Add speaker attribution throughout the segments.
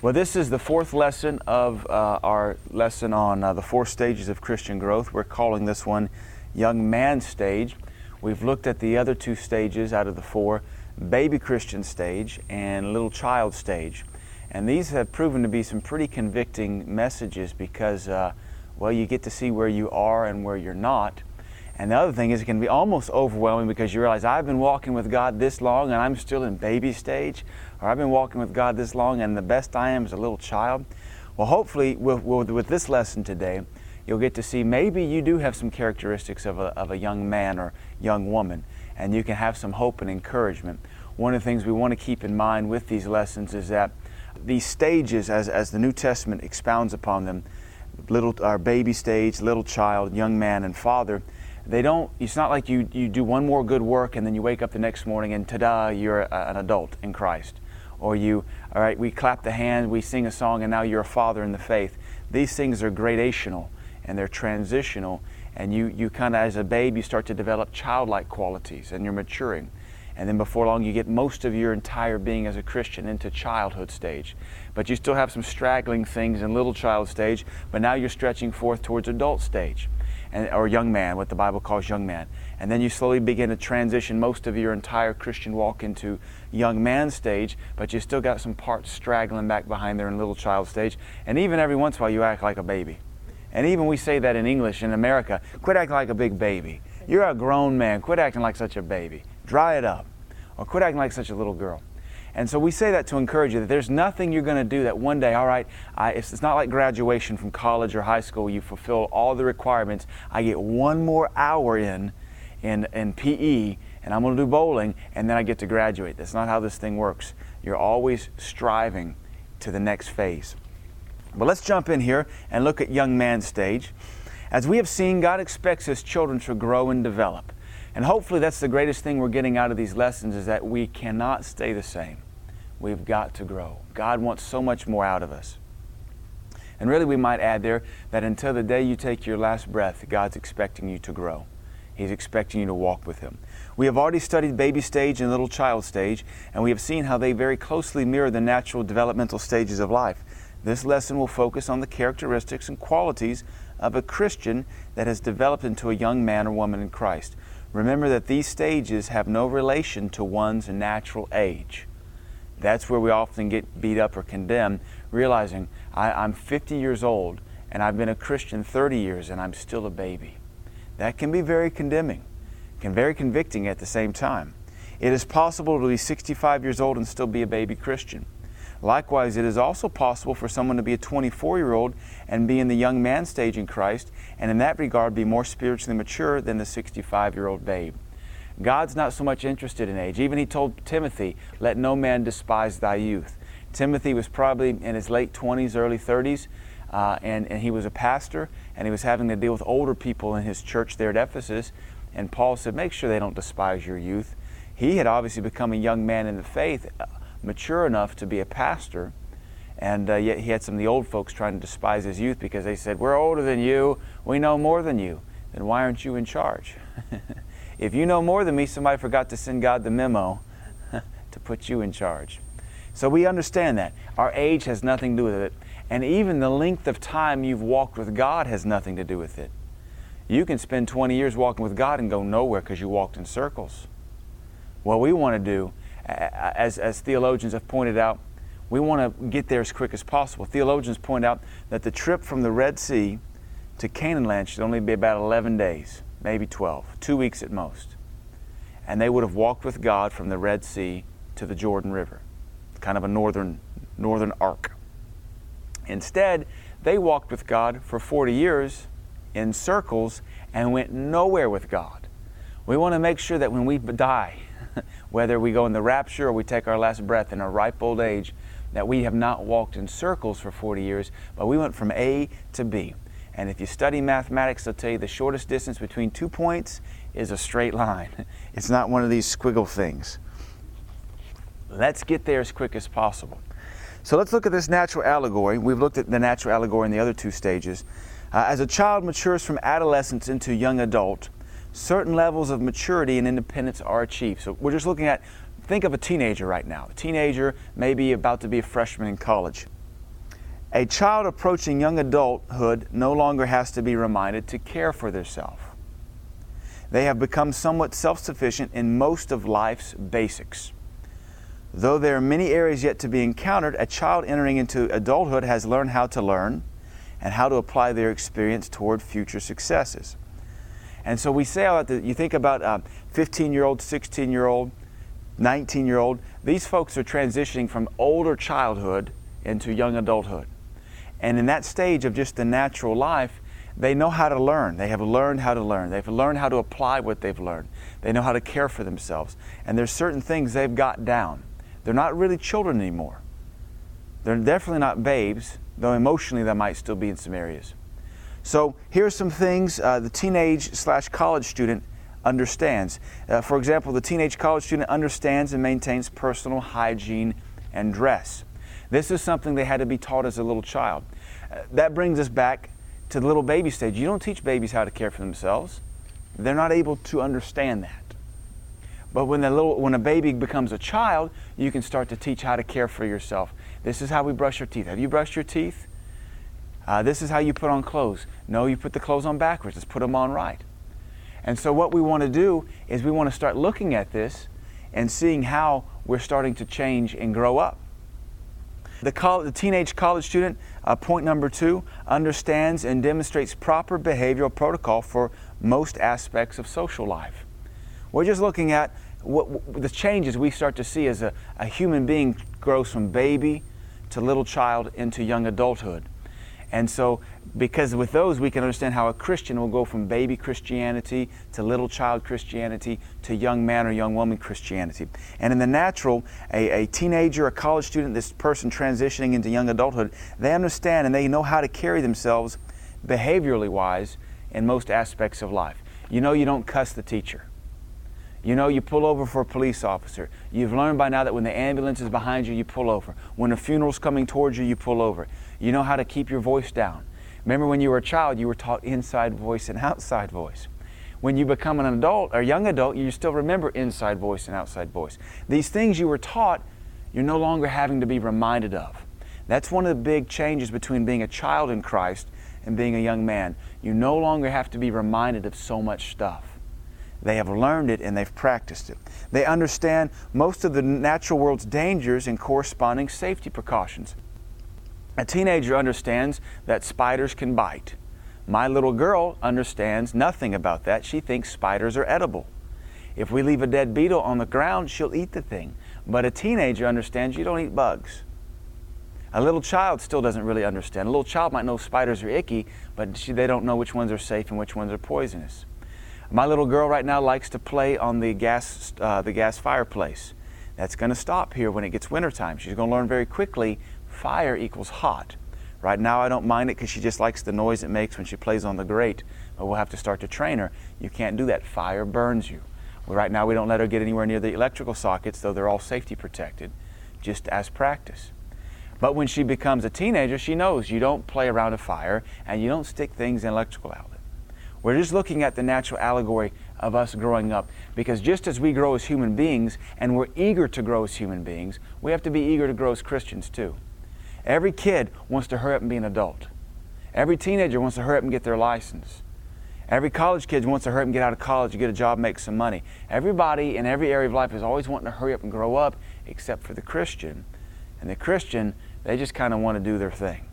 Speaker 1: Well, this is the fourth lesson of uh, our lesson on uh, the four stages of Christian growth. We're calling this one Young Man Stage. We've looked at the other two stages out of the four Baby Christian Stage and Little Child Stage. And these have proven to be some pretty convicting messages because, uh, well, you get to see where you are and where you're not. And the other thing is, it can be almost overwhelming because you realize I've been walking with God this long and I'm still in baby stage, or I've been walking with God this long and the best I am is a little child. Well, hopefully, with, with this lesson today, you'll get to see maybe you do have some characteristics of a, of a young man or young woman, and you can have some hope and encouragement. One of the things we want to keep in mind with these lessons is that these stages, as, as the New Testament expounds upon them, little our baby stage, little child, young man, and father, they don't it's not like you, you do one more good work and then you wake up the next morning and ta-da you're a, an adult in christ. Or you all right we clap the hand we sing a song and now you're a father in the faith. These things are gradational and they're transitional and you, you kind of as a babe you start to develop childlike qualities and you're maturing. And then before long you get most of your entire being as a christian into childhood stage. But you still have some straggling things in little child stage but now you're stretching forth towards adult stage and, or young man, what the Bible calls young man. And then you slowly begin to transition most of your entire Christian walk into young man stage, but you still got some parts straggling back behind there in little child stage. And even every once in a while, you act like a baby. And even we say that in English in America quit acting like a big baby. You're a grown man. Quit acting like such a baby. Dry it up. Or quit acting like such a little girl. And so we say that to encourage you that there's nothing you're going to do that one day, all right, I, it's, it's not like graduation from college or high school. You fulfill all the requirements. I get one more hour in, in, in PE, and I'm going to do bowling, and then I get to graduate. That's not how this thing works. You're always striving to the next phase. But let's jump in here and look at young man stage. As we have seen, God expects His children to grow and develop. And hopefully that's the greatest thing we're getting out of these lessons is that we cannot stay the same. We've got to grow. God wants so much more out of us. And really, we might add there that until the day you take your last breath, God's expecting you to grow. He's expecting you to walk with Him. We have already studied baby stage and little child stage, and we have seen how they very closely mirror the natural developmental stages of life. This lesson will focus on the characteristics and qualities of a Christian that has developed into a young man or woman in Christ. Remember that these stages have no relation to one's natural age. That's where we often get beat up or condemned, realizing I, am 50 years old and I've been a Christian 30 years and I'm still a baby. That can be very condemning, can very convicting at the same time. It is possible to be 65 years old and still be a baby Christian. Likewise, it is also possible for someone to be a 24 year old and be in the young man stage in Christ, and in that regard be more spiritually mature than the 65 year old babe. God's not so much interested in age. Even he told Timothy, Let no man despise thy youth. Timothy was probably in his late 20s, early 30s, uh, and, and he was a pastor, and he was having to deal with older people in his church there at Ephesus. And Paul said, Make sure they don't despise your youth. He had obviously become a young man in the faith, uh, mature enough to be a pastor, and uh, yet he had some of the old folks trying to despise his youth because they said, We're older than you, we know more than you. Then why aren't you in charge? If you know more than me, somebody forgot to send God the memo to put you in charge. So we understand that. Our age has nothing to do with it. And even the length of time you've walked with God has nothing to do with it. You can spend 20 years walking with God and go nowhere because you walked in circles. What we want to do, as, as theologians have pointed out, we want to get there as quick as possible. Theologians point out that the trip from the Red Sea to Canaan land should only be about 11 days maybe 12, two weeks at most. And they would have walked with God from the Red Sea to the Jordan River, kind of a northern, northern arc. Instead, they walked with God for 40 years in circles and went nowhere with God. We want to make sure that when we die, whether we go in the rapture or we take our last breath in our ripe old age, that we have not walked in circles for 40 years, but we went from A to B. And if you study mathematics, they'll tell you the shortest distance between two points is a straight line. It's not one of these squiggle things. Let's get there as quick as possible. So let's look at this natural allegory. We've looked at the natural allegory in the other two stages. Uh, as a child matures from adolescence into young adult, certain levels of maturity and independence are achieved. So we're just looking at, think of a teenager right now. A teenager may be about to be a freshman in college. A child approaching young adulthood no longer has to be reminded to care for themselves. They have become somewhat self sufficient in most of life's basics. Though there are many areas yet to be encountered, a child entering into adulthood has learned how to learn and how to apply their experience toward future successes. And so we say that you think about um, a 15 year old, 16 year old, 19 year old, these folks are transitioning from older childhood into young adulthood. And in that stage of just the natural life, they know how to learn. They have learned how to learn. They've learned how to apply what they've learned. They know how to care for themselves. And there's certain things they've got down. They're not really children anymore. They're definitely not babes, though emotionally they might still be in some areas. So here's some things uh, the teenage slash college student understands. Uh, for example, the teenage college student understands and maintains personal hygiene and dress. This is something they had to be taught as a little child. That brings us back to the little baby stage. You don't teach babies how to care for themselves. They're not able to understand that. But when, the little, when a baby becomes a child, you can start to teach how to care for yourself. This is how we brush your teeth. Have you brushed your teeth? Uh, this is how you put on clothes. No, you put the clothes on backwards. Let's put them on right. And so, what we want to do is we want to start looking at this and seeing how we're starting to change and grow up. The, college, the teenage college student, uh, point number two, understands and demonstrates proper behavioral protocol for most aspects of social life. We're just looking at what, what the changes we start to see as a, a human being grows from baby to little child into young adulthood. And so, because with those, we can understand how a Christian will go from baby Christianity to little child Christianity to young man or young woman Christianity. And in the natural, a, a teenager, a college student, this person transitioning into young adulthood, they understand and they know how to carry themselves behaviorally wise in most aspects of life. You know, you don't cuss the teacher. You know, you pull over for a police officer. You've learned by now that when the ambulance is behind you, you pull over. When a funeral's coming towards you, you pull over. You know how to keep your voice down. Remember when you were a child, you were taught inside voice and outside voice. When you become an adult or young adult, you still remember inside voice and outside voice. These things you were taught, you're no longer having to be reminded of. That's one of the big changes between being a child in Christ and being a young man. You no longer have to be reminded of so much stuff. They have learned it and they've practiced it. They understand most of the natural world's dangers and corresponding safety precautions. A teenager understands that spiders can bite. My little girl understands nothing about that. She thinks spiders are edible. If we leave a dead beetle on the ground, she'll eat the thing. But a teenager understands you don't eat bugs. A little child still doesn't really understand. A little child might know spiders are icky, but she, they don't know which ones are safe and which ones are poisonous. My little girl right now likes to play on the gas, uh, the gas fireplace. That's going to stop here when it gets wintertime. She's going to learn very quickly fire equals hot. Right now, I don't mind it because she just likes the noise it makes when she plays on the grate, but we'll have to start to train her. You can't do that. Fire burns you. Well, right now, we don't let her get anywhere near the electrical sockets, though they're all safety protected, just as practice. But when she becomes a teenager, she knows you don't play around a fire and you don't stick things in electrical outlets. We're just looking at the natural allegory of us growing up. Because just as we grow as human beings and we're eager to grow as human beings, we have to be eager to grow as Christians too. Every kid wants to hurry up and be an adult. Every teenager wants to hurry up and get their license. Every college kid wants to hurry up and get out of college, get a job, make some money. Everybody in every area of life is always wanting to hurry up and grow up, except for the Christian. And the Christian, they just kind of want to do their thing.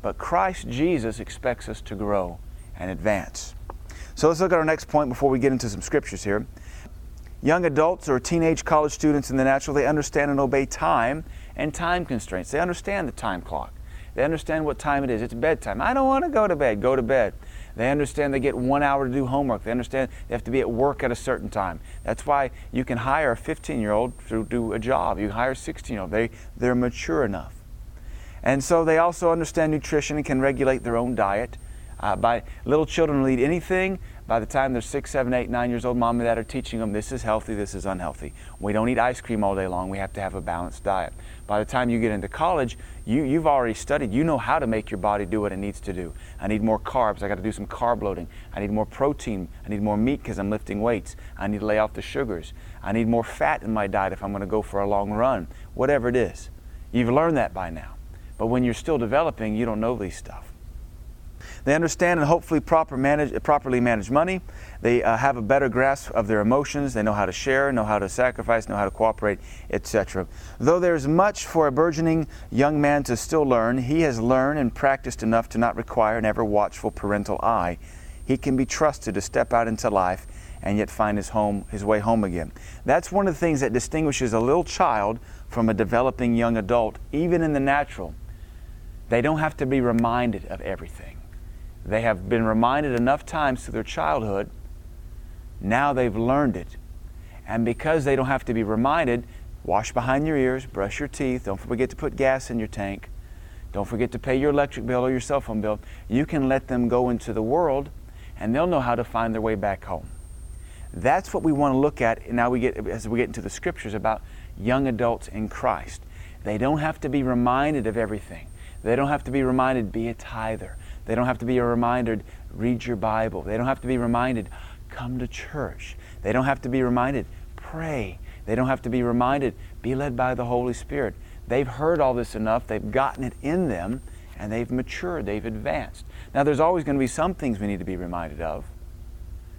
Speaker 1: But Christ Jesus expects us to grow and advance. So let's look at our next point before we get into some scriptures here. Young adults or teenage college students in the natural, they understand and obey time and time constraints. They understand the time clock. They understand what time it is. It's bedtime. I don't want to go to bed. Go to bed. They understand they get one hour to do homework. They understand they have to be at work at a certain time. That's why you can hire a 15 year old to do a job. You hire a 16 year old. They, they're mature enough. And so they also understand nutrition and can regulate their own diet. Uh, by little children will eat anything. By the time they're six, seven, eight, nine years old, mom and dad are teaching them this is healthy, this is unhealthy. We don't eat ice cream all day long. We have to have a balanced diet. By the time you get into college, you, you've already studied. You know how to make your body do what it needs to do. I need more carbs. I got to do some carb loading. I need more protein. I need more meat because I'm lifting weights. I need to lay off the sugars. I need more fat in my diet if I'm going to go for a long run. Whatever it is. You've learned that by now. But when you're still developing, you don't know these stuff. They understand and hopefully proper manage, properly manage money. They uh, have a better grasp of their emotions. They know how to share, know how to sacrifice, know how to cooperate, etc. Though there is much for a burgeoning young man to still learn, he has learned and practiced enough to not require an ever watchful parental eye. He can be trusted to step out into life and yet find his home his way home again. That's one of the things that distinguishes a little child from a developing young adult, even in the natural. They don't have to be reminded of everything. They have been reminded enough times through their childhood now they've learned it. And because they don't have to be reminded, wash behind your ears, brush your teeth, don't forget to put gas in your tank, don't forget to pay your electric bill or your cell phone bill. You can let them go into the world and they'll know how to find their way back home. That's what we want to look at now we get as we get into the scriptures about young adults in Christ. They don't have to be reminded of everything. They don't have to be reminded be a tither. They don't have to be reminded read your Bible. They don't have to be reminded come to church. They don't have to be reminded, pray. They don't have to be reminded, be led by the Holy Spirit. They've heard all this enough, they've gotten it in them, and they've matured, they've advanced. Now, there's always going to be some things we need to be reminded of.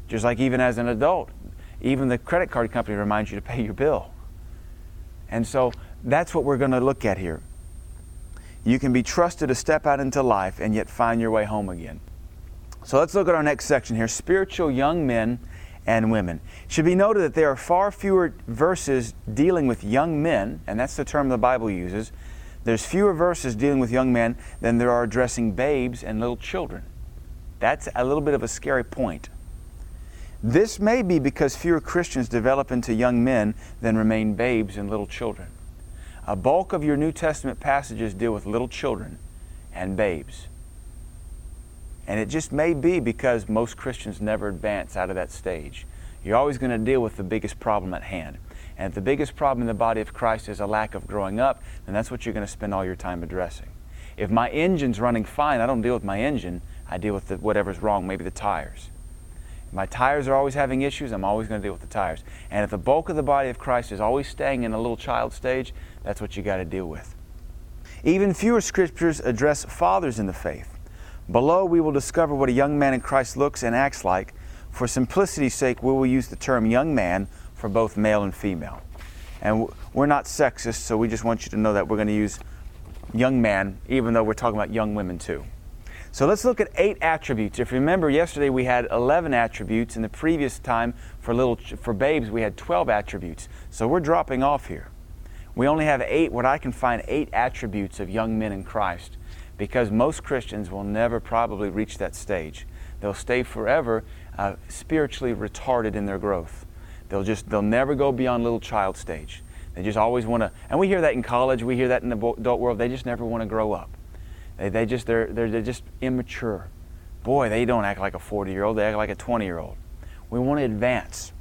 Speaker 1: Just like even as an adult, even the credit card company reminds you to pay your bill. And so that's what we're going to look at here. You can be trusted to step out into life and yet find your way home again. So let's look at our next section here spiritual young men and women. It should be noted that there are far fewer verses dealing with young men, and that's the term the Bible uses. There's fewer verses dealing with young men than there are addressing babes and little children. That's a little bit of a scary point. This may be because fewer Christians develop into young men than remain babes and little children. A bulk of your New Testament passages deal with little children and babes. And it just may be because most Christians never advance out of that stage. You're always going to deal with the biggest problem at hand. And if the biggest problem in the body of Christ is a lack of growing up, then that's what you're going to spend all your time addressing. If my engine's running fine, I don't deal with my engine, I deal with the, whatever's wrong, maybe the tires. My tires are always having issues, I'm always going to deal with the tires. And if the bulk of the body of Christ is always staying in a little child stage, that's what you got to deal with. Even fewer scriptures address fathers in the faith. Below, we will discover what a young man in Christ looks and acts like. For simplicity's sake, we will use the term young man for both male and female. And we're not sexist, so we just want you to know that we're going to use young man, even though we're talking about young women too. So let's look at eight attributes. If you remember, yesterday we had 11 attributes. In the previous time, for little for babes, we had 12 attributes. So we're dropping off here. We only have eight, what I can find, eight attributes of young men in Christ because most Christians will never probably reach that stage. They'll stay forever uh, spiritually retarded in their growth. They'll just they'll never go beyond little child stage. They just always want to, and we hear that in college. We hear that in the adult world. They just never want to grow up. They, they just they're, they're they're just immature. Boy, they don't act like a 40 year old. They act like a 20 year old. We want to advance.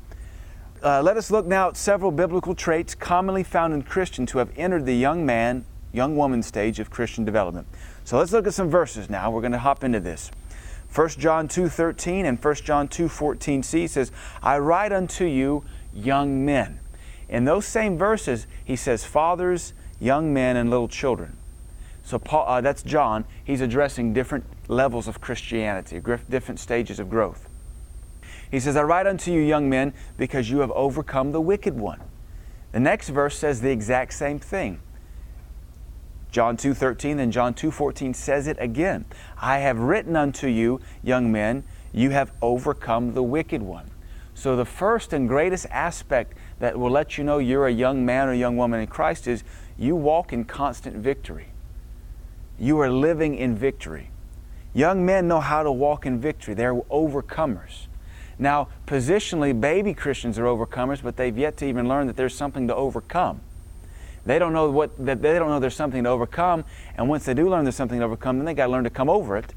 Speaker 1: Uh, let us look now at several biblical traits commonly found in Christians who have entered the young man, young woman stage of Christian development. So let's look at some verses now. We're going to hop into this. 1 John 2:13 and 1 John 2:14c says, "I write unto you young men." In those same verses, he says fathers, young men, and little children. So Paul, uh, that's John. He's addressing different levels of Christianity, different stages of growth. He says, "I write unto you young men because you have overcome the wicked one." The next verse says the exact same thing. John 2:13 and John 2:14 says it again. I have written unto you, young men, you have overcome the wicked one. So the first and greatest aspect that will let you know you're a young man or young woman in Christ is you walk in constant victory. You are living in victory. Young men know how to walk in victory. They're overcomers. Now, positionally, baby Christians are overcomers, but they've yet to even learn that there's something to overcome. They don't know what that they don't know there's something to overcome, and once they do learn there's something to overcome, then they got to learn to come over it.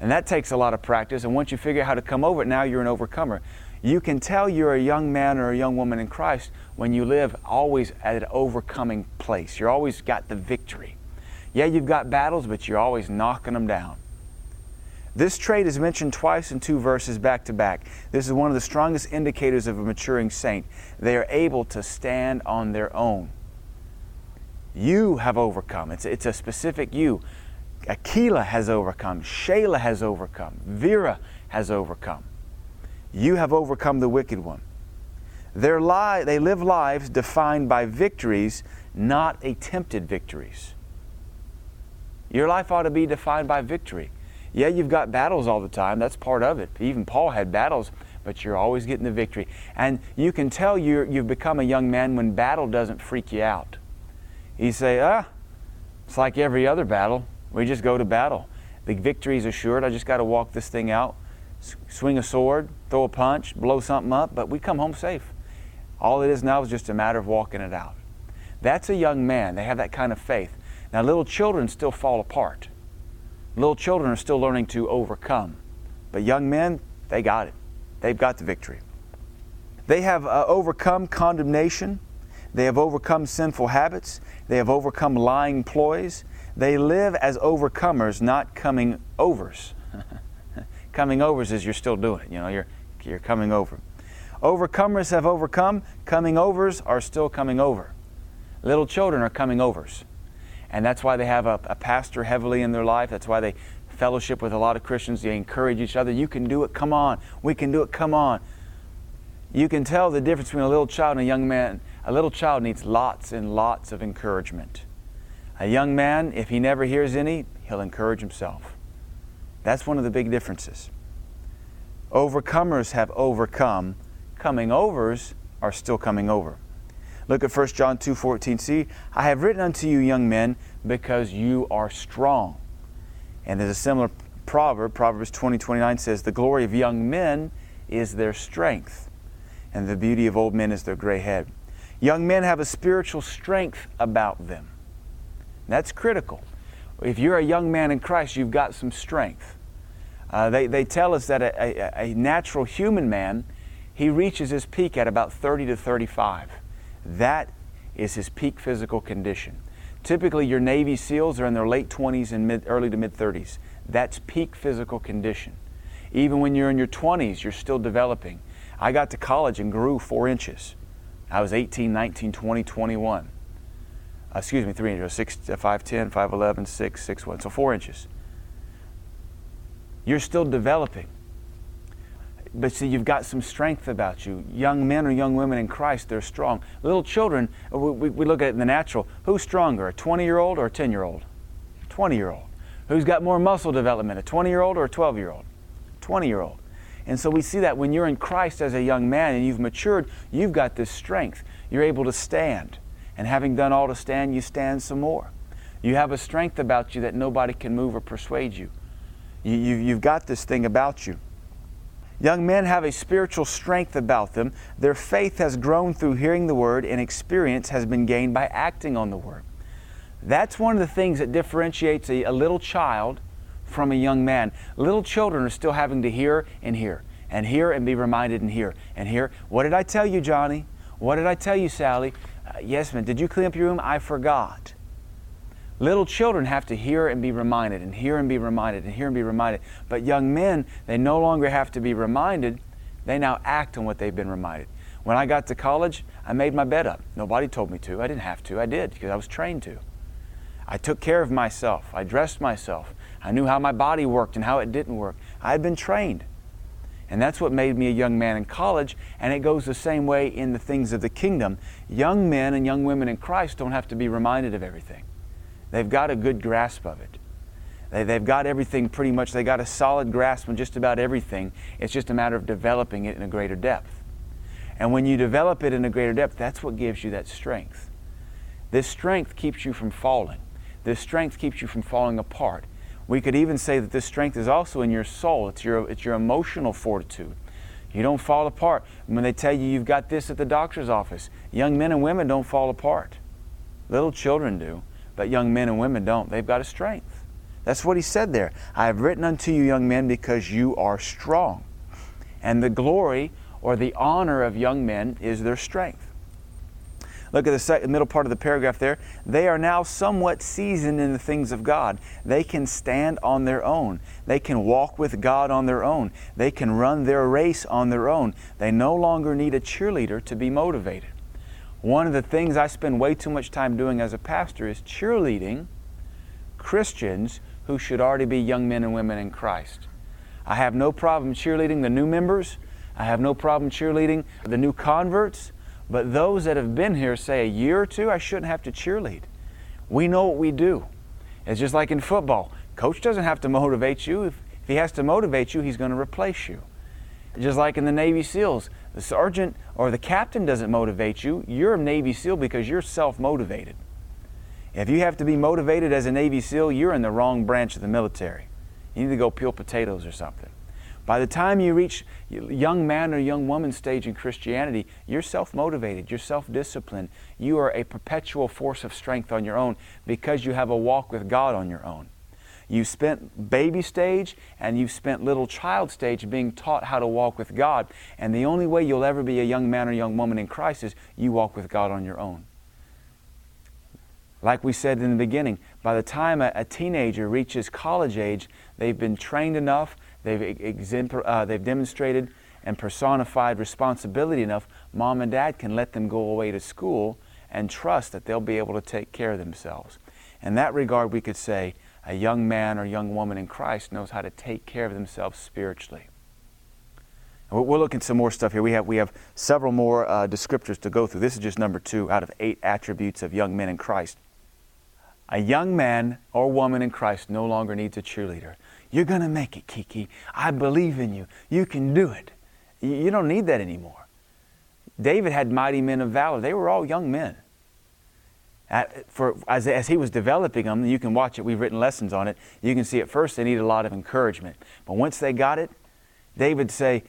Speaker 1: And that takes a lot of practice. And once you figure out how to come over it, now you're an overcomer. You can tell you're a young man or a young woman in Christ when you live always at an overcoming place. You're always got the victory. Yeah, you've got battles, but you're always knocking them down. This trait is mentioned twice in two verses back to back. This is one of the strongest indicators of a maturing saint. They are able to stand on their own. You have overcome. It's, it's a specific you. Aquila has overcome. Shayla has overcome. Vera has overcome. You have overcome the wicked one. Li- they live lives defined by victories, not attempted victories. Your life ought to be defined by victory. Yeah, you've got battles all the time. That's part of it. Even Paul had battles, but you're always getting the victory. And you can tell you you've become a young man when battle doesn't freak you out. You say, ah, it's like every other battle. We just go to battle. The victory is assured. I just got to walk this thing out, swing a sword, throw a punch, blow something up, but we come home safe. All it is now is just a matter of walking it out. That's a young man. They have that kind of faith. Now, little children still fall apart. Little children are still learning to overcome. But young men, they got it. They've got the victory. They have uh, overcome condemnation. They have overcome sinful habits. They have overcome lying ploys. They live as overcomers, not coming overs. coming overs is you're still doing it. You know, you're, you're coming over. Overcomers have overcome. Coming overs are still coming over. Little children are coming overs. And that's why they have a, a pastor heavily in their life. That's why they fellowship with a lot of Christians. They encourage each other. You can do it. Come on. We can do it. Come on. You can tell the difference between a little child and a young man. A little child needs lots and lots of encouragement. A young man, if he never hears any, he'll encourage himself. That's one of the big differences. Overcomers have overcome. Coming overs are still coming over. Look at 1 John 2:14. See, I have written unto you young men because you are strong. And there's a similar proverb, Proverbs 20:29 says, "The glory of young men is their strength, and the beauty of old men is their gray head." Young men have a spiritual strength about them. That's critical. If you're a young man in Christ, you've got some strength. Uh, they, they tell us that a, a, a natural human man, he reaches his peak at about 30 to 35. That is his peak physical condition. Typically, your Navy SEALs are in their late 20s and mid, early to mid 30s. That's peak physical condition. Even when you're in your 20s, you're still developing. I got to college and grew four inches. I was 18, 19, 20, 21. Uh, excuse me, three inches, 6, 5'10, 5'11, 6, 6'1, so four inches. You're still developing but see, you've got some strength about you. Young men or young women in Christ, they're strong. Little children, uh, we, we look at it in the natural. Who's stronger, a 20 year old or a 10 year old? 20 year old. Who's got more muscle development, a 20 year old or a 12 year old? 20 year old. And so we see that when you're in Christ as a young man and you've matured, you've got this strength. You're able to stand. And having done all to stand, you stand some more. You have a strength about you that nobody can move or persuade you. you, you you've got this thing about you. Young men have a spiritual strength about them. Their faith has grown through hearing the word, and experience has been gained by acting on the word. That's one of the things that differentiates a, a little child from a young man. Little children are still having to hear and hear, and hear and be reminded and hear and hear. What did I tell you, Johnny? What did I tell you, Sally? Uh, yes, ma'am. Did you clean up your room? I forgot. Little children have to hear and be reminded, and hear and be reminded, and hear and be reminded. But young men, they no longer have to be reminded, they now act on what they've been reminded. When I got to college, I made my bed up. Nobody told me to. I didn't have to. I did because I was trained to. I took care of myself. I dressed myself. I knew how my body worked and how it didn't work. I had been trained. And that's what made me a young man in college, and it goes the same way in the things of the kingdom. Young men and young women in Christ don't have to be reminded of everything. They've got a good grasp of it. They, they've got everything pretty much, they got a solid grasp on just about everything. It's just a matter of developing it in a greater depth. And when you develop it in a greater depth, that's what gives you that strength. This strength keeps you from falling. This strength keeps you from falling apart. We could even say that this strength is also in your soul. It's your, it's your emotional fortitude. You don't fall apart. When they tell you you've got this at the doctor's office, young men and women don't fall apart. Little children do. But young men and women don't. They've got a strength. That's what he said there. I have written unto you, young men, because you are strong. And the glory or the honor of young men is their strength. Look at the middle part of the paragraph there. They are now somewhat seasoned in the things of God. They can stand on their own. They can walk with God on their own. They can run their race on their own. They no longer need a cheerleader to be motivated. One of the things I spend way too much time doing as a pastor is cheerleading Christians who should already be young men and women in Christ. I have no problem cheerleading the new members. I have no problem cheerleading the new converts. But those that have been here, say a year or two, I shouldn't have to cheerlead. We know what we do. It's just like in football. Coach doesn't have to motivate you. If, if he has to motivate you, he's going to replace you. Just like in the Navy SEALs, the sergeant or the captain doesn't motivate you. You're a Navy SEAL because you're self motivated. If you have to be motivated as a Navy SEAL, you're in the wrong branch of the military. You need to go peel potatoes or something. By the time you reach young man or young woman stage in Christianity, you're self motivated, you're self disciplined, you are a perpetual force of strength on your own because you have a walk with God on your own. You've spent baby stage and you've spent little child stage being taught how to walk with God. And the only way you'll ever be a young man or young woman in Christ is you walk with God on your own. Like we said in the beginning, by the time a, a teenager reaches college age, they've been trained enough, they've, uh, they've demonstrated and personified responsibility enough, mom and dad can let them go away to school and trust that they'll be able to take care of themselves. In that regard, we could say a young man or young woman in Christ knows how to take care of themselves spiritually. we're looking at some more stuff here. We have, we have several more uh, descriptors to go through. This is just number two out of eight attributes of young men in Christ. A young man or woman in Christ no longer needs a cheerleader. You're going to make it, Kiki. I believe in you. You can do it. You don't need that anymore. David had mighty men of valor. They were all young men. At, for, as, as he was developing them, you can watch it. We've written lessons on it. You can see at first they needed a lot of encouragement. But once they got it, David say,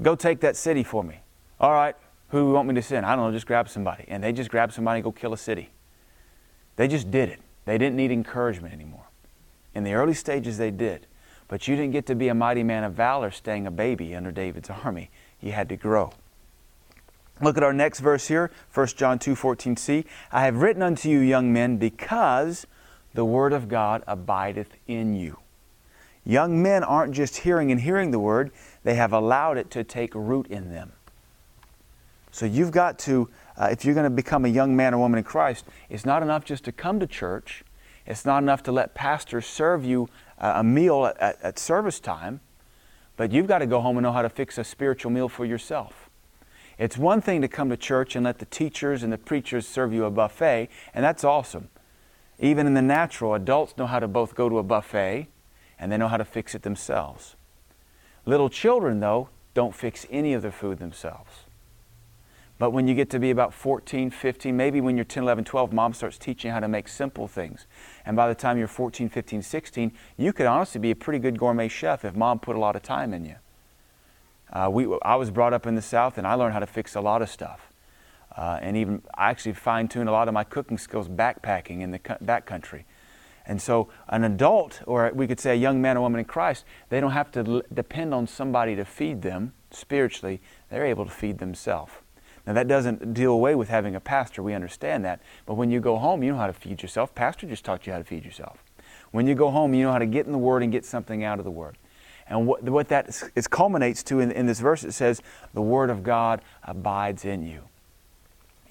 Speaker 1: Go take that city for me. All right, who want me to send? I don't know, just grab somebody. And they just grabbed somebody and go kill a city. They just did it. They didn't need encouragement anymore. In the early stages, they did. But you didn't get to be a mighty man of valor staying a baby under David's army. You had to grow. Look at our next verse here, 1 John 2 14c. I have written unto you, young men, because the word of God abideth in you. Young men aren't just hearing and hearing the word, they have allowed it to take root in them. So you've got to, uh, if you're going to become a young man or woman in Christ, it's not enough just to come to church. It's not enough to let pastors serve you uh, a meal at, at, at service time, but you've got to go home and know how to fix a spiritual meal for yourself. It's one thing to come to church and let the teachers and the preachers serve you a buffet, and that's awesome. Even in the natural, adults know how to both go to a buffet and they know how to fix it themselves. Little children, though, don't fix any of their food themselves. But when you get to be about 14, 15, maybe when you're 10, 11, 12, mom starts teaching how to make simple things. And by the time you're 14, 15, 16, you could honestly be a pretty good gourmet chef if mom put a lot of time in you. Uh, we, I was brought up in the South and I learned how to fix a lot of stuff. Uh, and even I actually fine tuned a lot of my cooking skills backpacking in the back country. And so, an adult, or we could say a young man or woman in Christ, they don't have to l- depend on somebody to feed them spiritually. They're able to feed themselves. Now, that doesn't deal away with having a pastor. We understand that. But when you go home, you know how to feed yourself. Pastor just taught you how to feed yourself. When you go home, you know how to get in the Word and get something out of the Word. And what, what that is, is culminates to in, in this verse, it says, The Word of God abides in you.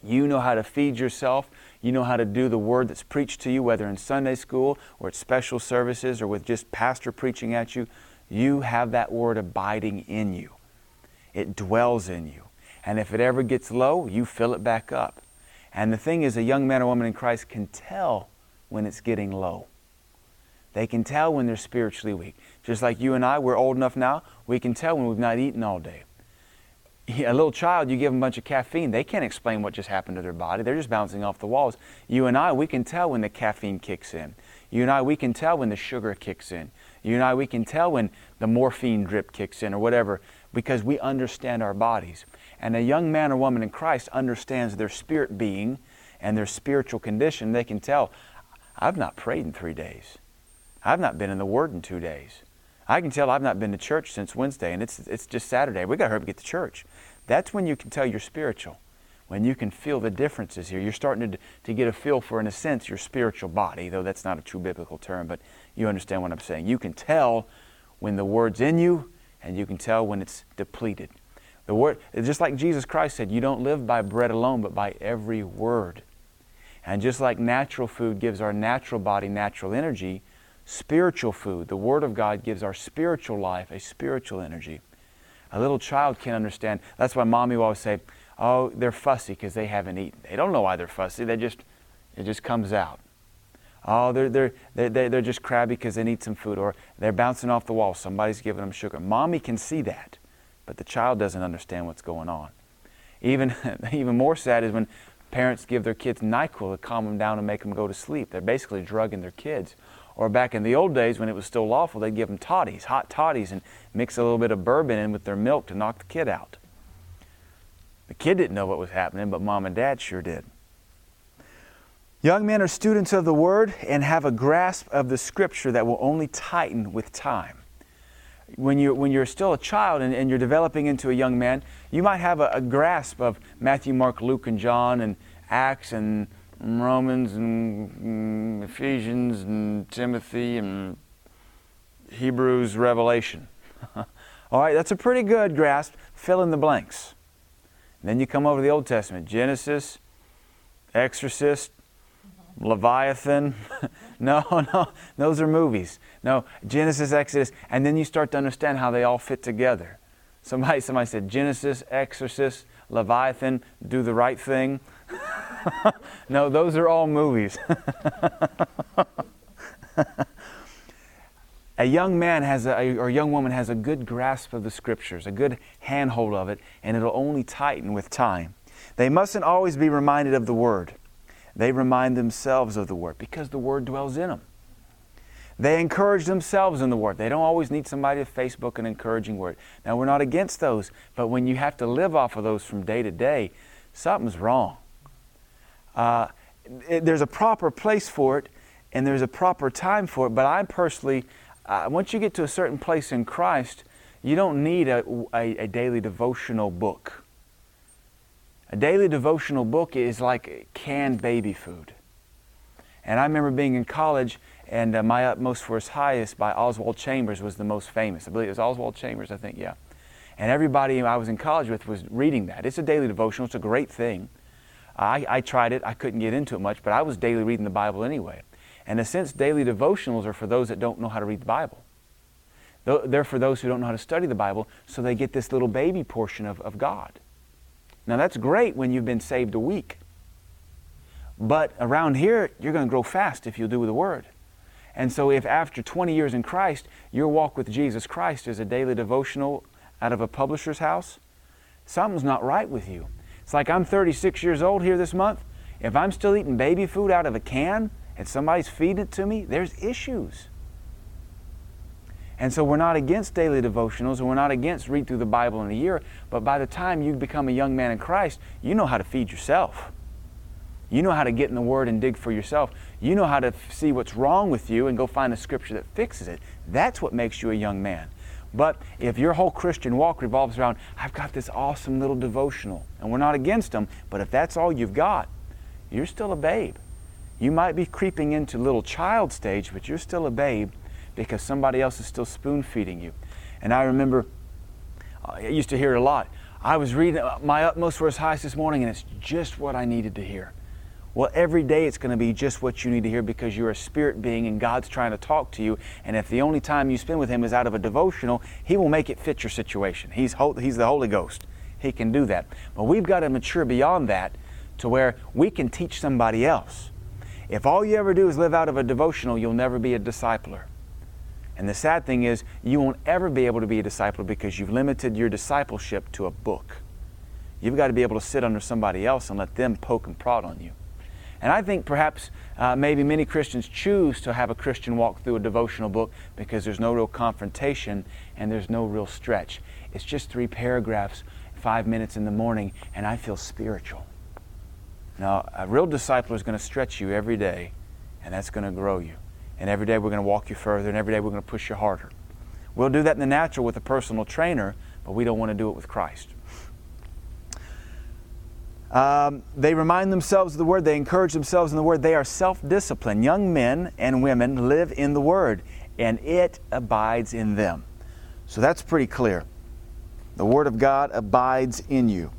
Speaker 1: You know how to feed yourself. You know how to do the word that's preached to you, whether in Sunday school or at special services or with just pastor preaching at you. You have that word abiding in you. It dwells in you. And if it ever gets low, you fill it back up. And the thing is, a young man or woman in Christ can tell when it's getting low. They can tell when they're spiritually weak. Just like you and I, we're old enough now, we can tell when we've not eaten all day. A little child, you give them a bunch of caffeine, they can't explain what just happened to their body. They're just bouncing off the walls. You and I, we can tell when the caffeine kicks in. You and I, we can tell when the sugar kicks in. You and I, we can tell when the morphine drip kicks in or whatever because we understand our bodies. And a young man or woman in Christ understands their spirit being and their spiritual condition. They can tell, I've not prayed in three days. I've not been in the Word in two days. I can tell I've not been to church since Wednesday, and it's, it's just Saturday. we got to hurry up and get to church. That's when you can tell you're spiritual, when you can feel the differences here. You're starting to, to get a feel for, in a sense, your spiritual body, though that's not a true biblical term, but you understand what I'm saying. You can tell when the Word's in you, and you can tell when it's depleted. The word, just like Jesus Christ said, you don't live by bread alone, but by every word. And just like natural food gives our natural body natural energy, spiritual food, the Word of God, gives our spiritual life a spiritual energy. A little child can't understand. That's why mommy will always say, "Oh, they're fussy because they haven't eaten." They don't know why they're fussy. They just, it just comes out. Oh, they're, they're, they're, they're just crabby because they need some food, or they're bouncing off the wall. Somebody's giving them sugar. Mommy can see that, but the child doesn't understand what's going on. Even, even more sad is when parents give their kids NyQuil to calm them down and make them go to sleep. They're basically drugging their kids. Or back in the old days when it was still lawful, they'd give them toddies, hot toddies, and mix a little bit of bourbon in with their milk to knock the kid out. The kid didn't know what was happening, but mom and dad sure did. Young men are students of the Word and have a grasp of the Scripture that will only tighten with time. When you're, when you're still a child and, and you're developing into a young man, you might have a, a grasp of Matthew, Mark, Luke, and John, and Acts, and Romans, and, and Ephesians, and Timothy, and Hebrews, Revelation. All right, that's a pretty good grasp. Fill in the blanks. And then you come over to the Old Testament Genesis, Exorcist, Leviathan. no, no, those are movies. No, Genesis, Exodus, and then you start to understand how they all fit together. Somebody, somebody said Genesis, Exorcist, Leviathan, do the right thing. no, those are all movies. a young man has a, or a young woman has a good grasp of the scriptures, a good handhold of it, and it'll only tighten with time. They mustn't always be reminded of the word. They remind themselves of the Word because the Word dwells in them. They encourage themselves in the Word. They don't always need somebody to Facebook an encouraging word. Now, we're not against those, but when you have to live off of those from day to day, something's wrong. Uh, it, there's a proper place for it, and there's a proper time for it, but I personally, uh, once you get to a certain place in Christ, you don't need a, a, a daily devotional book. A daily devotional book is like canned baby food. And I remember being in college, and uh, My Utmost for His Highest by Oswald Chambers was the most famous. I believe it was Oswald Chambers, I think, yeah. And everybody I was in college with was reading that. It's a daily devotional, it's a great thing. I, I tried it, I couldn't get into it much, but I was daily reading the Bible anyway. And in a sense, daily devotionals are for those that don't know how to read the Bible. They're for those who don't know how to study the Bible, so they get this little baby portion of, of God. Now, that's great when you've been saved a week. But around here, you're going to grow fast if you'll do the Word. And so, if after 20 years in Christ, your walk with Jesus Christ is a daily devotional out of a publisher's house, something's not right with you. It's like I'm 36 years old here this month. If I'm still eating baby food out of a can and somebody's feeding it to me, there's issues. And so we're not against daily devotionals and we're not against read through the Bible in a year, but by the time you become a young man in Christ, you know how to feed yourself. You know how to get in the Word and dig for yourself. You know how to see what's wrong with you and go find a scripture that fixes it. That's what makes you a young man. But if your whole Christian walk revolves around, I've got this awesome little devotional, and we're not against them, but if that's all you've got, you're still a babe. You might be creeping into little child stage, but you're still a babe because somebody else is still spoon feeding you. And I remember, I used to hear it a lot. I was reading uh, My Utmost His Highest this morning, and it's just what I needed to hear. Well, every day it's going to be just what you need to hear because you're a spirit being and God's trying to talk to you. And if the only time you spend with Him is out of a devotional, He will make it fit your situation. He's, he's the Holy Ghost. He can do that. But we've got to mature beyond that to where we can teach somebody else. If all you ever do is live out of a devotional, you'll never be a discipler. And the sad thing is, you won't ever be able to be a discipler because you've limited your discipleship to a book. You've got to be able to sit under somebody else and let them poke and prod on you. And I think perhaps uh, maybe many Christians choose to have a Christian walk through a devotional book because there's no real confrontation and there's no real stretch. It's just three paragraphs, five minutes in the morning, and I feel spiritual. Now, a real disciple is going to stretch you every day, and that's going to grow you. And every day we're going to walk you further, and every day we're going to push you harder. We'll do that in the natural with a personal trainer, but we don't want to do it with Christ. Um, they remind themselves of the Word, they encourage themselves in the Word. They are self disciplined. Young men and women live in the Word, and it abides in them. So that's pretty clear. The Word of God abides in you.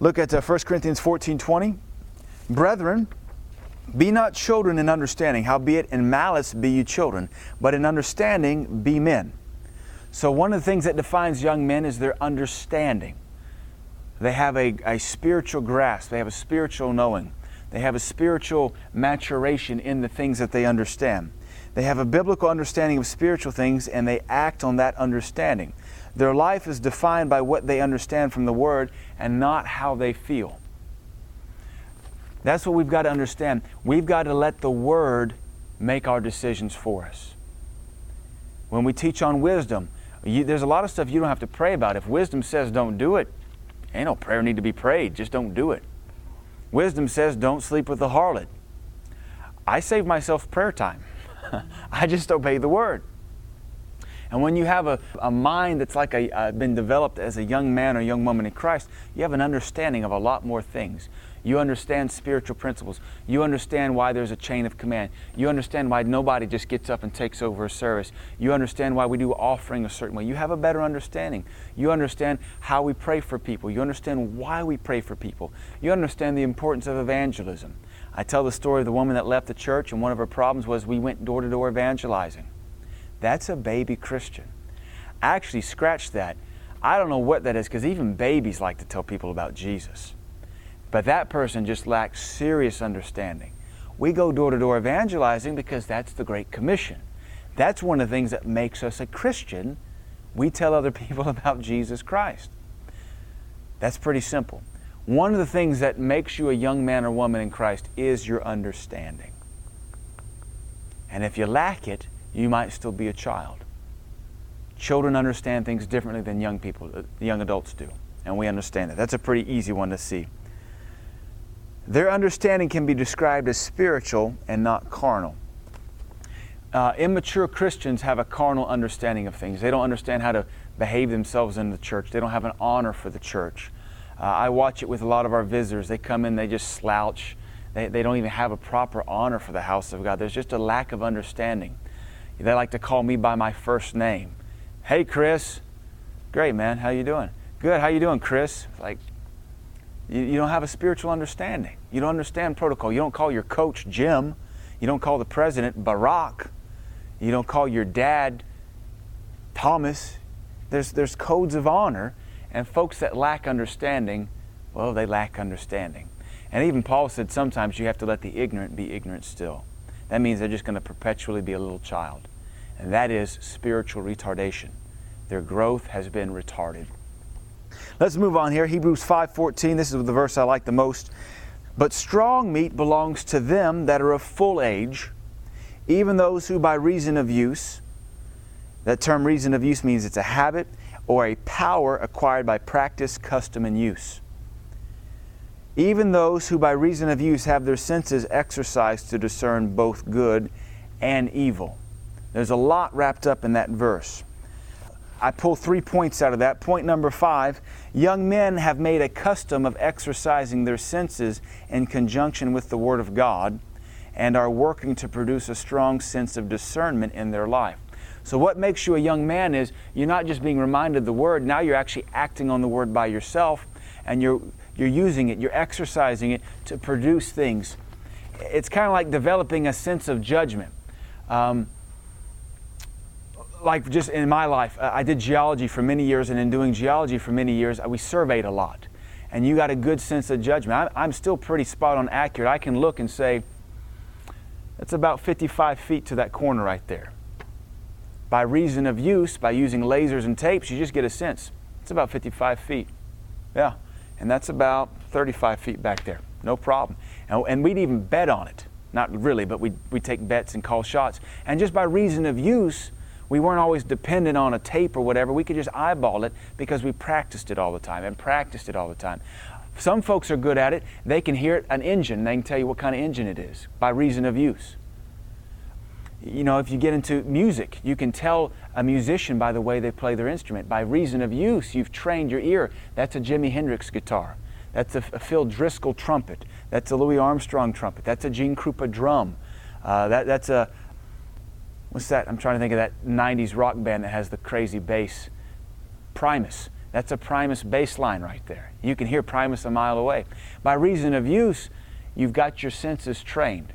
Speaker 1: Look at uh, 1 Corinthians 14 20. Brethren, be not children in understanding, howbeit in malice be you children, but in understanding be men. So, one of the things that defines young men is their understanding. They have a, a spiritual grasp, they have a spiritual knowing, they have a spiritual maturation in the things that they understand. They have a biblical understanding of spiritual things and they act on that understanding. Their life is defined by what they understand from the Word and not how they feel. That's what we've got to understand. We've got to let the Word make our decisions for us. When we teach on wisdom, you, there's a lot of stuff you don't have to pray about. If wisdom says don't do it, ain't no prayer need to be prayed. Just don't do it. Wisdom says don't sleep with the harlot. I save myself prayer time. I just obey the word. And when you have a, a mind that's like a, uh, been developed as a young man or young woman in Christ, you have an understanding of a lot more things. You understand spiritual principles. You understand why there's a chain of command. You understand why nobody just gets up and takes over a service. You understand why we do offering a certain way. You have a better understanding. You understand how we pray for people. You understand why we pray for people. You understand the importance of evangelism. I tell the story of the woman that left the church, and one of her problems was we went door to door evangelizing. That's a baby Christian. I Actually, scratch that. I don't know what that is because even babies like to tell people about Jesus. But that person just lacks serious understanding. We go door to door evangelizing because that's the Great Commission. That's one of the things that makes us a Christian. We tell other people about Jesus Christ. That's pretty simple. One of the things that makes you a young man or woman in Christ is your understanding. And if you lack it, you might still be a child. Children understand things differently than young people, uh, young adults do. And we understand it. That's a pretty easy one to see. Their understanding can be described as spiritual and not carnal. Uh, immature Christians have a carnal understanding of things. They don't understand how to behave themselves in the church. They don't have an honor for the church. Uh, I watch it with a lot of our visitors. They come in, they just slouch. They, they don't even have a proper honor for the house of God. There's just a lack of understanding. They like to call me by my first name. Hey, Chris. Great, man. How you doing? Good. How you doing, Chris? Like, you, you don't have a spiritual understanding. You don't understand protocol. You don't call your coach Jim. You don't call the president Barack. You don't call your dad Thomas. There's, there's codes of honor, and folks that lack understanding, well, they lack understanding. And even Paul said sometimes you have to let the ignorant be ignorant still. That means they're just going to perpetually be a little child. And that is spiritual retardation. Their growth has been retarded. Let's move on here. Hebrews 5:14. This is the verse I like the most. But strong meat belongs to them that are of full age, even those who by reason of use, that term reason of use means it's a habit or a power acquired by practice, custom, and use. Even those who by reason of use have their senses exercised to discern both good and evil. There's a lot wrapped up in that verse. I pull three points out of that. Point number five young men have made a custom of exercising their senses in conjunction with the Word of God and are working to produce a strong sense of discernment in their life. So, what makes you a young man is you're not just being reminded the Word, now you're actually acting on the Word by yourself and you're, you're using it, you're exercising it to produce things. It's kind of like developing a sense of judgment. Um, like just in my life, uh, I did geology for many years, and in doing geology for many years, uh, we surveyed a lot. And you got a good sense of judgment. I'm still pretty spot on accurate. I can look and say, that's about 55 feet to that corner right there. By reason of use, by using lasers and tapes, you just get a sense. It's about 55 feet. Yeah. And that's about 35 feet back there. No problem. And, and we'd even bet on it. Not really, but we we take bets and call shots. And just by reason of use, we weren't always dependent on a tape or whatever. We could just eyeball it because we practiced it all the time and practiced it all the time. Some folks are good at it. They can hear it, an engine. They can tell you what kind of engine it is by reason of use. You know, if you get into music, you can tell a musician by the way they play their instrument. By reason of use, you've trained your ear. That's a Jimi Hendrix guitar. That's a, a Phil Driscoll trumpet. That's a Louis Armstrong trumpet. That's a Gene Krupa drum. Uh, that, that's a what's that? I'm trying to think of that 90s rock band that has the crazy bass. Primus. That's a Primus bass line right there. You can hear Primus a mile away. By reason of use, you've got your senses trained.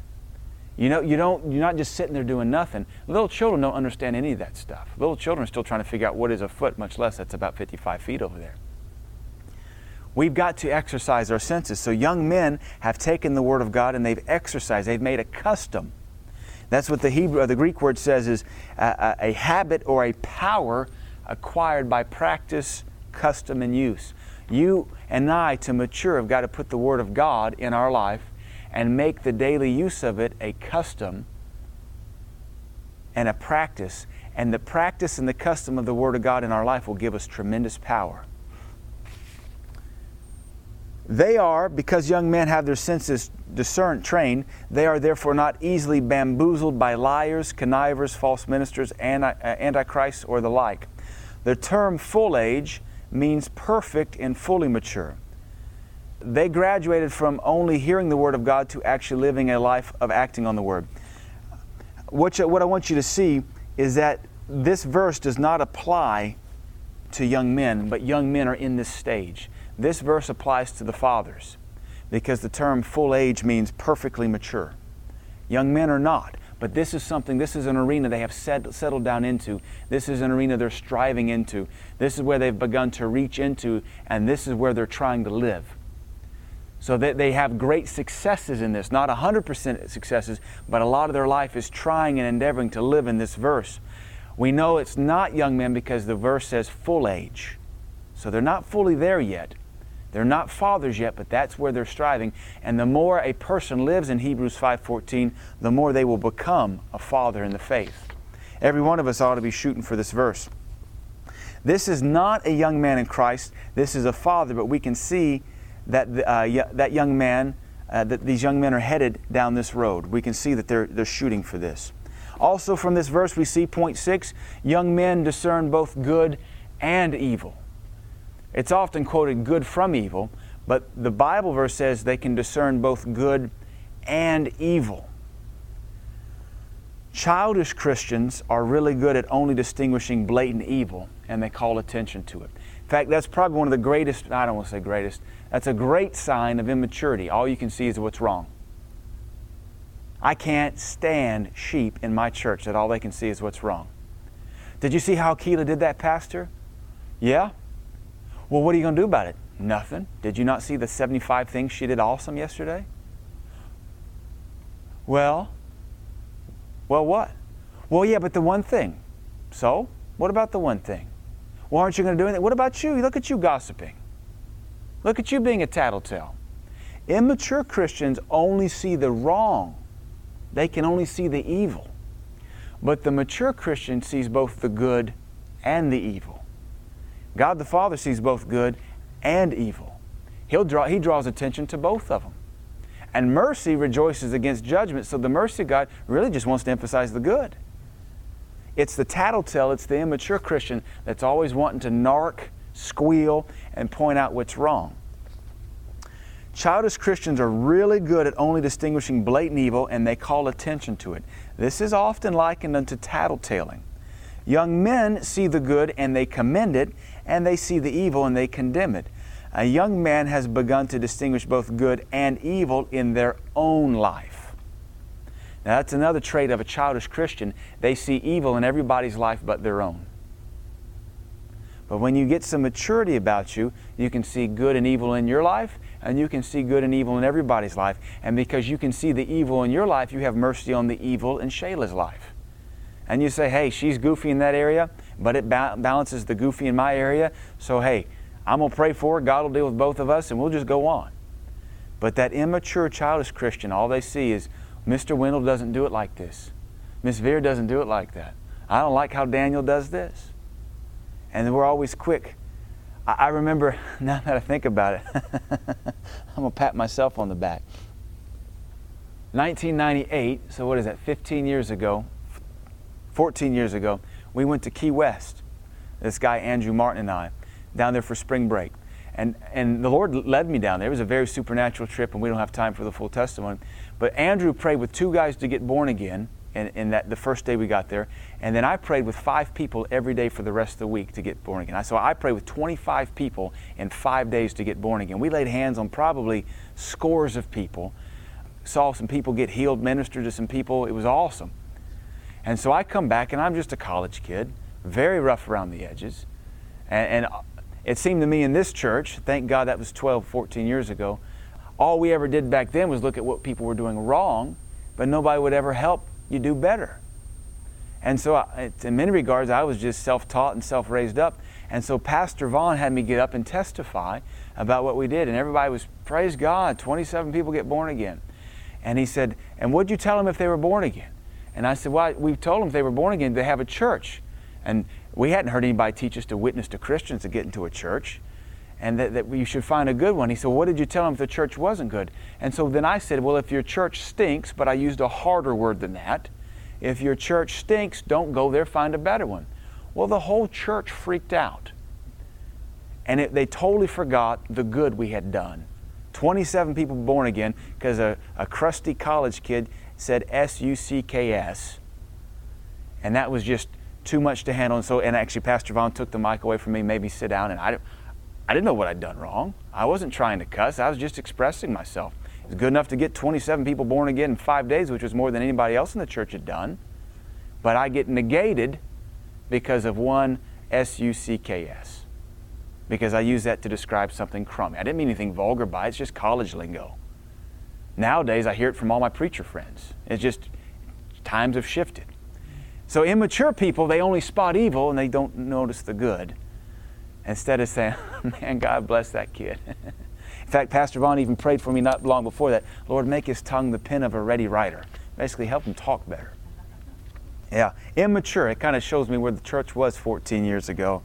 Speaker 1: You know, you don't, you're not just sitting there doing nothing. Little children don't understand any of that stuff. Little children are still trying to figure out what is a foot, much less that's about 55 feet over there. We've got to exercise our senses. So young men have taken the Word of God and they've exercised, they've made a custom. That's what the Hebrew, the Greek word says is a, a, a habit or a power acquired by practice, custom, and use. You and I, to mature, have got to put the Word of God in our life and make the daily use of it a custom and a practice. And the practice and the custom of the Word of God in our life will give us tremendous power. They are, because young men have their senses discerned, trained, they are therefore not easily bamboozled by liars, connivers, false ministers, anti, uh, antichrists, or the like. The term full age means perfect and fully mature they graduated from only hearing the Word of God to actually living a life of acting on the Word. What, you, what I want you to see is that this verse does not apply to young men, but young men are in this stage. This verse applies to the fathers because the term full age means perfectly mature. Young men are not, but this is something, this is an arena they have set, settled down into. This is an arena they're striving into. This is where they've begun to reach into, and this is where they're trying to live. So that they have great successes in this. Not 100% successes, but a lot of their life is trying and endeavoring to live in this verse. We know it's not young men because the verse says full age. So they're not fully there yet. They're not fathers yet, but that's where they're striving. And the more a person lives in Hebrews 5:14, the more they will become a father in the faith. Every one of us ought to be shooting for this verse. This is not a young man in Christ. This is a father, but we can see that, uh, that young man, uh, that these young men are headed down this road. We can see that they're, they're shooting for this. Also, from this verse, we see point six young men discern both good and evil. It's often quoted good from evil, but the Bible verse says they can discern both good and evil. Childish Christians are really good at only distinguishing blatant evil, and they call attention to it. In fact, that's probably one of the greatest, I don't want to say greatest, that's a great sign of immaturity. All you can see is what's wrong. I can't stand sheep in my church that all they can see is what's wrong. Did you see how Keela did that, Pastor? Yeah? Well, what are you going to do about it? Nothing. Did you not see the 75 things she did awesome yesterday? Well, well, what? Well, yeah, but the one thing. So, what about the one thing? Well, aren't you going to do anything? What about you? Look at you gossiping. Look at you being a tattletale. Immature Christians only see the wrong, they can only see the evil. But the mature Christian sees both the good and the evil. God the Father sees both good and evil. He'll draw, he draws attention to both of them. And mercy rejoices against judgment, so the mercy of God really just wants to emphasize the good. It's the tattletale, it's the immature Christian that's always wanting to narc, squeal, and point out what's wrong. Childish Christians are really good at only distinguishing blatant evil and they call attention to it. This is often likened unto tattletaling. Young men see the good and they commend it, and they see the evil and they condemn it. A young man has begun to distinguish both good and evil in their own life. Now, that's another trait of a childish Christian. They see evil in everybody's life but their own. But when you get some maturity about you, you can see good and evil in your life, and you can see good and evil in everybody's life. And because you can see the evil in your life, you have mercy on the evil in Shayla's life. And you say, hey, she's goofy in that area, but it ba- balances the goofy in my area. So, hey, I'm going to pray for her. God will deal with both of us, and we'll just go on. But that immature, childish Christian, all they see is, Mr. Wendell doesn't do it like this. Miss Veer doesn't do it like that. I don't like how Daniel does this. And we're always quick. I, I remember, now that I think about it, I'm going to pat myself on the back. 1998, so what is that, 15 years ago, 14 years ago, we went to Key West, this guy Andrew Martin and I, down there for spring break. And, and the Lord led me down there. It was a very supernatural trip, and we don't have time for the full testimony. But Andrew prayed with two guys to get born again. in, in that the first day we got there. And then I prayed with five people every day for the rest of the week to get born again. So I prayed with 25 people in five days to get born again. We laid hands on probably scores of people, saw some people get healed, ministered to some people. It was awesome. And so I come back, and I'm just a college kid, very rough around the edges. And, and it seemed to me in this church, thank God that was 12, 14 years ago, all we ever did back then was look at what people were doing wrong, but nobody would ever help you do better. And so, I, in many regards, I was just self taught and self raised up. And so, Pastor Vaughn had me get up and testify about what we did. And everybody was, praise God, 27 people get born again. And he said, And what'd you tell them if they were born again? And I said, Well, we've told them if they were born again, they have a church. And we hadn't heard anybody teach us to witness to Christians to get into a church and that, that you should find a good one. He said, What did you tell him if the church wasn't good? And so then I said, Well, if your church stinks, but I used a harder word than that, if your church stinks, don't go there, find a better one. Well, the whole church freaked out. And it, they totally forgot the good we had done. 27 people born again because a, a crusty college kid said S U C K S. And that was just too much to handle. And so, and actually, Pastor Vaughn took the mic away from me, made me sit down, and I, I didn't know what I'd done wrong. I wasn't trying to cuss, I was just expressing myself. It was good enough to get 27 people born again in five days, which was more than anybody else in the church had done. But I get negated because of one S U C K S. Because I use that to describe something crummy. I didn't mean anything vulgar by it, it's just college lingo. Nowadays, I hear it from all my preacher friends. It's just times have shifted. So, immature people, they only spot evil and they don't notice the good instead of saying, man, God bless that kid. In fact, Pastor Vaughn even prayed for me not long before that Lord, make his tongue the pen of a ready writer. Basically, help him talk better. Yeah, immature. It kind of shows me where the church was 14 years ago.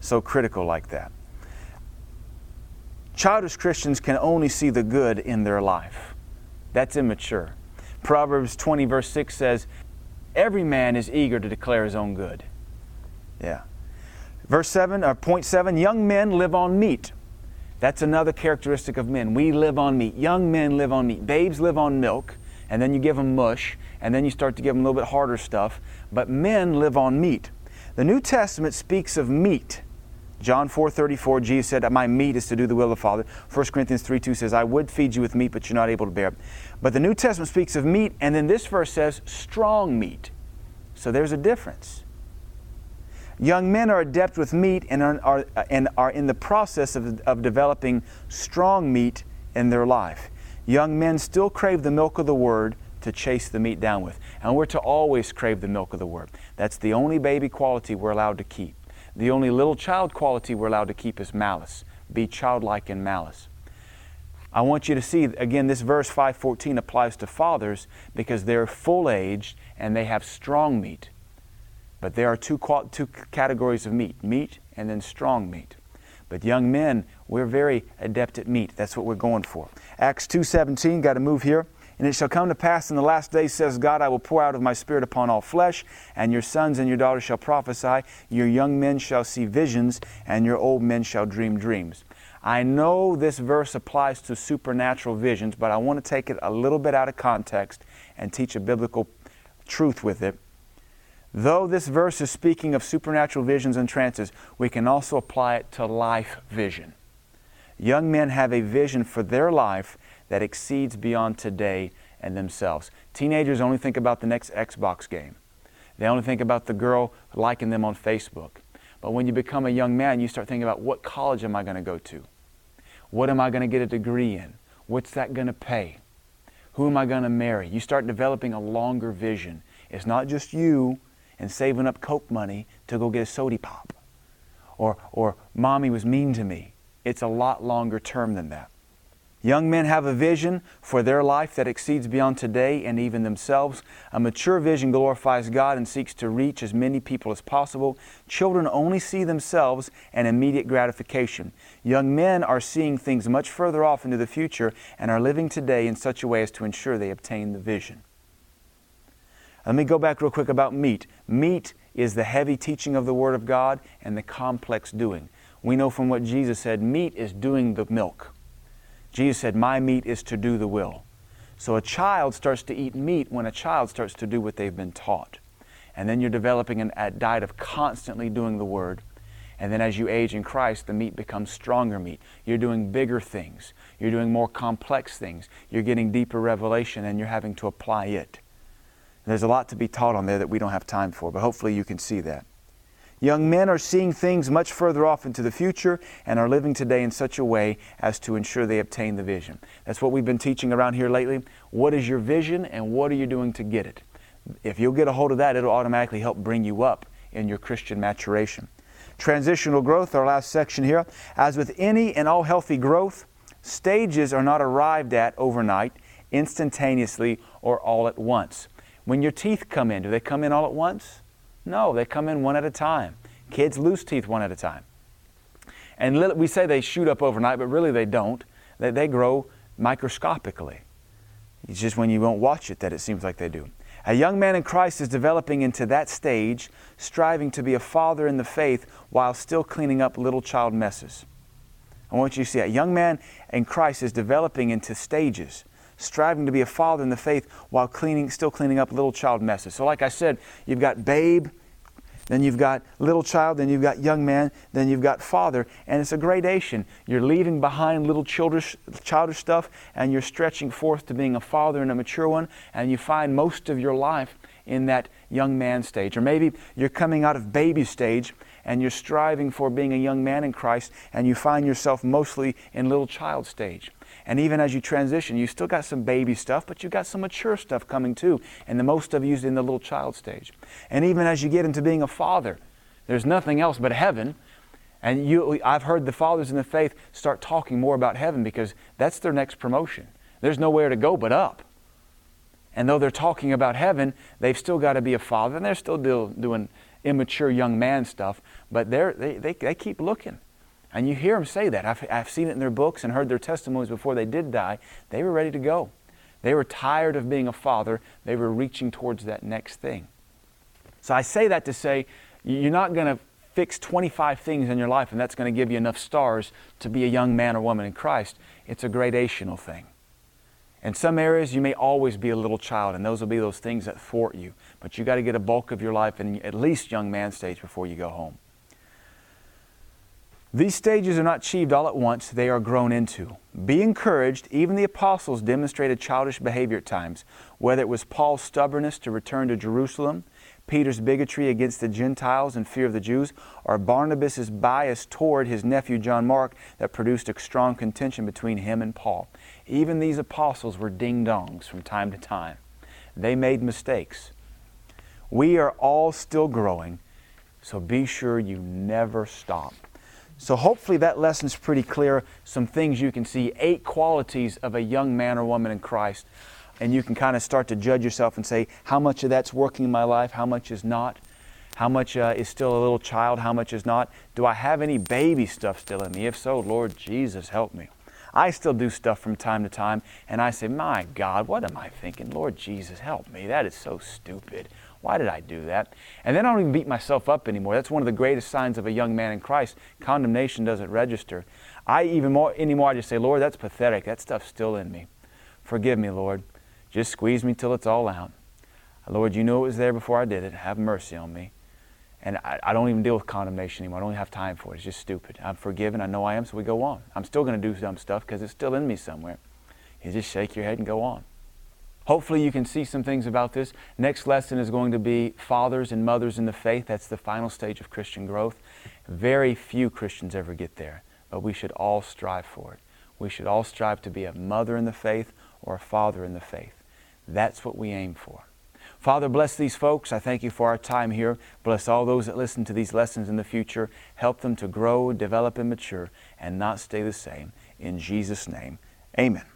Speaker 1: So critical like that. Childish Christians can only see the good in their life. That's immature. Proverbs 20, verse 6 says, Every man is eager to declare his own good. Yeah. Verse 7, or point 7, young men live on meat. That's another characteristic of men. We live on meat. Young men live on meat. Babes live on milk, and then you give them mush, and then you start to give them a little bit harder stuff. But men live on meat. The New Testament speaks of meat. John 4 34, Jesus said, My meat is to do the will of the Father. 1 Corinthians 3 2 says, I would feed you with meat, but you're not able to bear it. But the New Testament speaks of meat, and then this verse says strong meat. So there's a difference. Young men are adept with meat and are, and are in the process of, of developing strong meat in their life. Young men still crave the milk of the Word to chase the meat down with. And we're to always crave the milk of the Word. That's the only baby quality we're allowed to keep. The only little child quality we're allowed to keep is malice. Be childlike in malice. I want you to see again this verse 514 applies to fathers because they're full aged and they have strong meat. But there are two, two categories of meat meat and then strong meat. But young men, we're very adept at meat. That's what we're going for. Acts 2.17, got to move here. And it shall come to pass in the last days, says God, I will pour out of my spirit upon all flesh, and your sons and your daughters shall prophesy, your young men shall see visions, and your old men shall dream dreams. I know this verse applies to supernatural visions, but I want to take it a little bit out of context and teach a biblical truth with it. Though this verse is speaking of supernatural visions and trances, we can also apply it to life vision. Young men have a vision for their life that exceeds beyond today and themselves. Teenagers only think about the next Xbox game. They only think about the girl liking them on Facebook. But when you become a young man, you start thinking about what college am I going to go to? What am I going to get a degree in? What's that going to pay? Who am I going to marry? You start developing a longer vision. It's not just you and saving up Coke money to go get a sody pop. Or, or mommy was mean to me. It's a lot longer term than that. Young men have a vision for their life that exceeds beyond today and even themselves. A mature vision glorifies God and seeks to reach as many people as possible. Children only see themselves and immediate gratification. Young men are seeing things much further off into the future and are living today in such a way as to ensure they obtain the vision. Let me go back real quick about meat. Meat is the heavy teaching of the Word of God and the complex doing. We know from what Jesus said, meat is doing the milk. Jesus said, My meat is to do the will. So a child starts to eat meat when a child starts to do what they've been taught. And then you're developing an, a diet of constantly doing the Word. And then as you age in Christ, the meat becomes stronger meat. You're doing bigger things. You're doing more complex things. You're getting deeper revelation and you're having to apply it. There's a lot to be taught on there that we don't have time for, but hopefully you can see that. Young men are seeing things much further off into the future and are living today in such a way as to ensure they obtain the vision. That's what we've been teaching around here lately. What is your vision and what are you doing to get it? If you'll get a hold of that, it'll automatically help bring you up in your Christian maturation. Transitional growth, our last section here. As with any and all healthy growth, stages are not arrived at overnight, instantaneously, or all at once. When your teeth come in, do they come in all at once? No, they come in one at a time. Kids lose teeth one at a time. And we say they shoot up overnight, but really they don't. They, they grow microscopically. It's just when you won't watch it that it seems like they do. A young man in Christ is developing into that stage, striving to be a father in the faith while still cleaning up little child messes. I want you to see that. A young man in Christ is developing into stages, striving to be a father in the faith while cleaning, still cleaning up little child messes. So, like I said, you've got babe, then you've got little child, then you've got young man, then you've got father, and it's a gradation. You're leaving behind little childish, childish stuff, and you're stretching forth to being a father and a mature one, and you find most of your life in that young man stage. Or maybe you're coming out of baby stage and you're striving for being a young man in Christ, and you find yourself mostly in little child stage. And even as you transition, you still got some baby stuff, but you got some mature stuff coming too. And the most of you is in the little child stage. And even as you get into being a father, there's nothing else but heaven. And you, I've heard the fathers in the faith start talking more about heaven because that's their next promotion. There's nowhere to go but up. And though they're talking about heaven, they've still got to be a father, and they're still do, doing immature young man stuff, but they they, they keep looking. And you hear them say that. I've, I've seen it in their books and heard their testimonies before they did die. They were ready to go. They were tired of being a father. They were reaching towards that next thing. So I say that to say you're not going to fix 25 things in your life and that's going to give you enough stars to be a young man or woman in Christ. It's a gradational thing. In some areas, you may always be a little child, and those will be those things that thwart you. But you got to get a bulk of your life in at least young man stage before you go home. These stages are not achieved all at once, they are grown into. Be encouraged. Even the apostles demonstrated childish behavior at times, whether it was Paul's stubbornness to return to Jerusalem, Peter's bigotry against the Gentiles and fear of the Jews, or Barnabas' bias toward his nephew John Mark that produced a strong contention between him and Paul. Even these apostles were ding dongs from time to time. They made mistakes. We are all still growing, so be sure you never stop. So hopefully that lesson's pretty clear. Some things you can see, eight qualities of a young man or woman in Christ. And you can kind of start to judge yourself and say, how much of that's working in my life, how much is not? How much uh, is still a little child, how much is not? Do I have any baby stuff still in me? If so, Lord Jesus, help me. I still do stuff from time to time, and I say, My God, what am I thinking? Lord Jesus, help me. That is so stupid. Why did I do that? And then I don't even beat myself up anymore. That's one of the greatest signs of a young man in Christ. Condemnation doesn't register. I even more anymore I just say, Lord, that's pathetic. That stuff's still in me. Forgive me, Lord. Just squeeze me till it's all out. Lord, you knew it was there before I did it. Have mercy on me. And I, I, don't even deal with condemnation anymore. I don't have time for it. It's just stupid. I'm forgiven. I know I am, so we go on. I'm still going to do dumb stuff because it's still in me somewhere. You just shake your head and go on. Hopefully, you can see some things about this. Next lesson is going to be fathers and mothers in the faith. That's the final stage of Christian growth. Very few Christians ever get there, but we should all strive for it. We should all strive to be a mother in the faith or a father in the faith. That's what we aim for. Father, bless these folks. I thank you for our time here. Bless all those that listen to these lessons in the future. Help them to grow, develop, and mature, and not stay the same. In Jesus' name, amen.